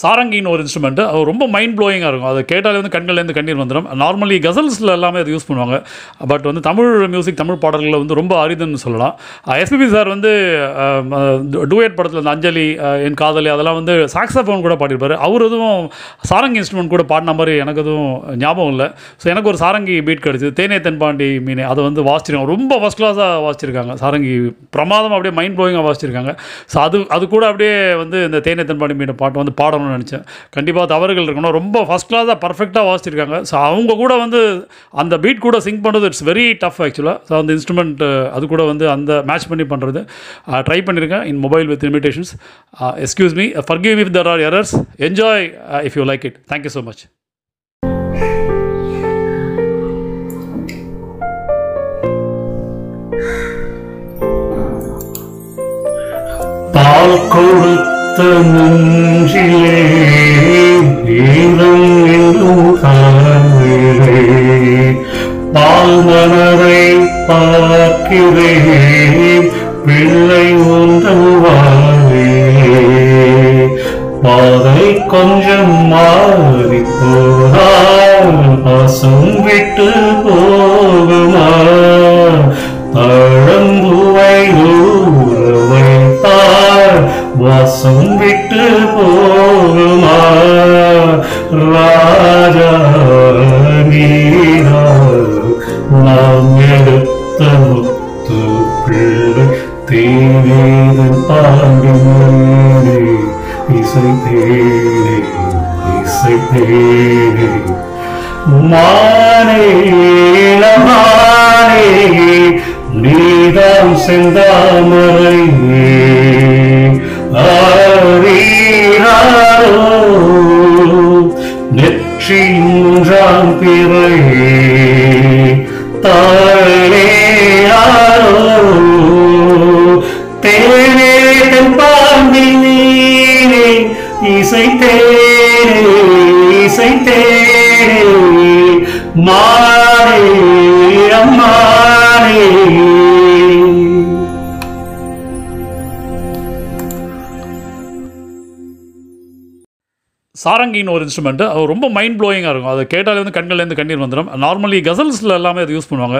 சாரங்கின்னு ஒரு இன்ஸ்ட்ருமெண்ட்டு அது ரொம்ப மைண்ட் ப்ளோயிங்காக இருக்கும். அதை கேட்டாலே வந்து கண்கள்லேருந்து கண்ணீர் வந்துடும். நார்மலி கசல்ஸில் எல்லாமே அது யூஸ் பண்ணுவாங்க. பட் வந்து தமிழ் மியூசிக் தமிழ் பாடல்களில் வந்து ரொம்ப அரிதுன்னு சொல்லலாம். எஸ்பிபி சார் வந்து டூயட் படத்தில் இந்த அஞ்சலி என் காதலி அதெல்லாம் வந்து சாக்ஸாஃபோன் கூட பாடியிருப்பார். அவர் எதுவும் சாரங்கி இன்ஸ்ட்ருமெண்ட் கூட பாடின மாதிரி எனக்கு எதுவும் ஞாபகம் இல்லை. ஸோ எனக்கு ஒரு சாரங்கி பீட் கிடச்சிது. தேனே தென்பாண்டி மீனே அதை வந்து வாசிச்சிருக்காங்க. ரொம்ப ஃபஸ்ட் கிளாஸாக வாசிச்சிருக்காங்க. சாரங்கி பிரமாதம் அப்படியே மைண்ட் ப்ளோயிங்காக வாசிச்சிருக்காங்க. ஸோ அது அது கூட அப்படியே வந்து இந்த தேனே தென்பாண்டி மீனை பாட்டு வந்து பாட பாடணும்னு நினச்சேன். கண்டிப்பாக தவறுகள் இருக்கணும். ரொம்ப ஃபஸ்ட் கிளாஸாக பர்ஃபெக்டாக வாசிச்சிருக்காங்க. ஸோ அவங்க கூட வந்து அந்த பீட் கூட சிங்க் பண்ணுறது இட்ஸ் வெரி டஃப் ஆக்சுவலாக ஸோ அந்த இன்ஸ்ட்ருமெண்ட் அது கூட வந்து அந்த மேட்ச் பண்ணி பண்ணுறது ட்ரை பண்ணியிருக்கேன் in mobile with limitations excuse me forgive if there are errors enjoy if you like it thank you so much பால் கொடுத்த நெஞ்சிலே ஈரம் என்னும் காவிலே பால் பார்க்கிறேன். பிள்ளை ஒன்றும் வாழ்விலே பாதை கொஞ்சம் மாறி போனால் பாசம் விட்டு போகுமா? தழம் இசை தேடி இசை தேடி மானே இளமானே நீதாம் செந்தாமரை. ஆரீராரோ நெற்றி மூன்றாம் பிறை. தாழேயாரோ தேனே தென்பாண்டி நீரே இசை தேனே இசை தேனே மானே சாரங்கின்னு ஒரு இன்ஸ்ட்ருமெண்ட்டு அது ரொம்ப மைண்ட் ப்ளோயிங்காக இருக்கும். அதை கேட்டாலே வந்து கண்கள்லேருந்து கண்ணீர் வந்துடும். நார்மலி கசல்ஸில் எல்லாமே அது யூஸ் பண்ணுவாங்க.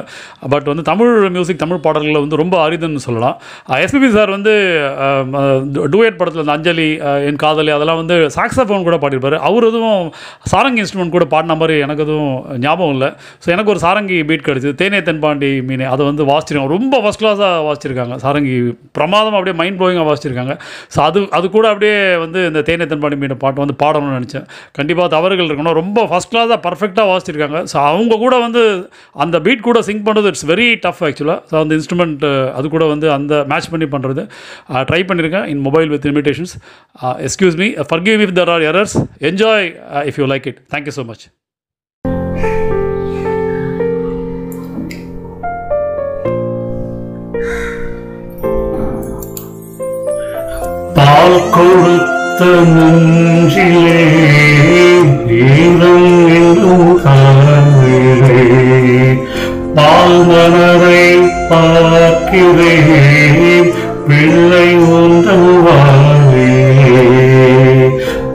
பட் வந்து தமிழ் மியூசிக் தமிழ் பாடல்களில் வந்து ரொம்ப அரிதுன்னு சொல்லலாம். எஸ்பிபி சார் வந்து டூயட் படத்தில் இந்த அஞ்சலி என் காதலி அதெல்லாம் வந்து சாக்ஸாஃபோன் கூட பாடியிருப்பார். அவர் எதுவும் சாரங்கி இன்ஸ்ட்ருமெண்ட் கூட பாடின மாதிரி எனக்கு எதுவும் ஞாபகம் இல்லை. ஸோ எனக்கு ஒரு சாரங்கி பீட் கிடச்சிது. தேனே தென்பாண்டி மீனே. அதை வந்து வாசிச்சிருக்காங்க. ரொம்ப ஃபஸ்ட் கிளாஸாக வாசிச்சிருக்காங்க. சாரங்கி பிரமாதம் அப்படியே மைண்ட் ப்ளோயிங்காக வாசிச்சிருக்காங்க. ஸோ அது அது கூட அப்படியே வந்து இந்த தேனே தென்பாண்டி மீனை பாட்டு வந்து பாடணும். பாடணும்னு நினச்சேன். கண்டிப்பாக தவறுகள் இருக்கணும். ரொம்ப ஃபஸ்ட் கிளாஸாக பர்ஃபெக்டாக வாசிச்சிருக்காங்க. ஸோ அவங்க கூட வந்து அந்த பீட் கூட சிங்க் பண்ணுறது இட்ஸ் வெரி டஃப் ஆக்சுவலாக ஸோ அந்த இன்ஸ்ட்ருமெண்ட் அது கூட வந்து அந்த மேட்ச் பண்ணி பண்ணுறது ட்ரை பண்ணியிருக்கேன் in mobile with limitations excuse me forgive if there are errors enjoy if you like it thank you so much பால் கொடுத்த நெஞ்சிலே ஈரம் என்னும் காவிலே பால் பார்க்கிறேன். பிள்ளை ஒன்றும் வாழ்விலே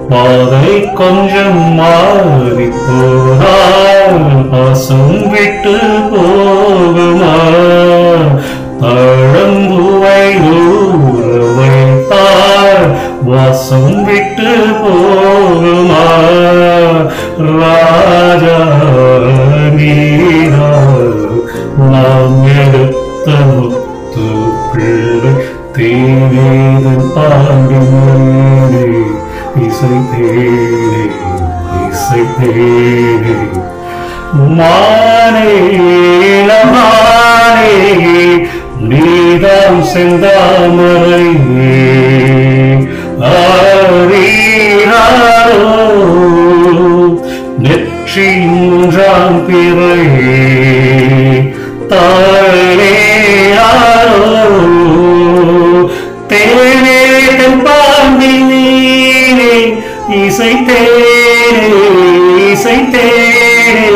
பாதை கொஞ்சம் மாறி போனால் பாசம் விட்டு போகுமா? தழம்பூ இசை தேனே இசை தேனே மானே இளமானே நீதாம் செந்தாமரை ஆரீராரோ நெற்றி மூன்றாம் பிறை தாழேயாரோ தேனே தென்பாண்டி நீரே இசைத்தேனே இசைத்தேனே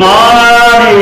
மாறே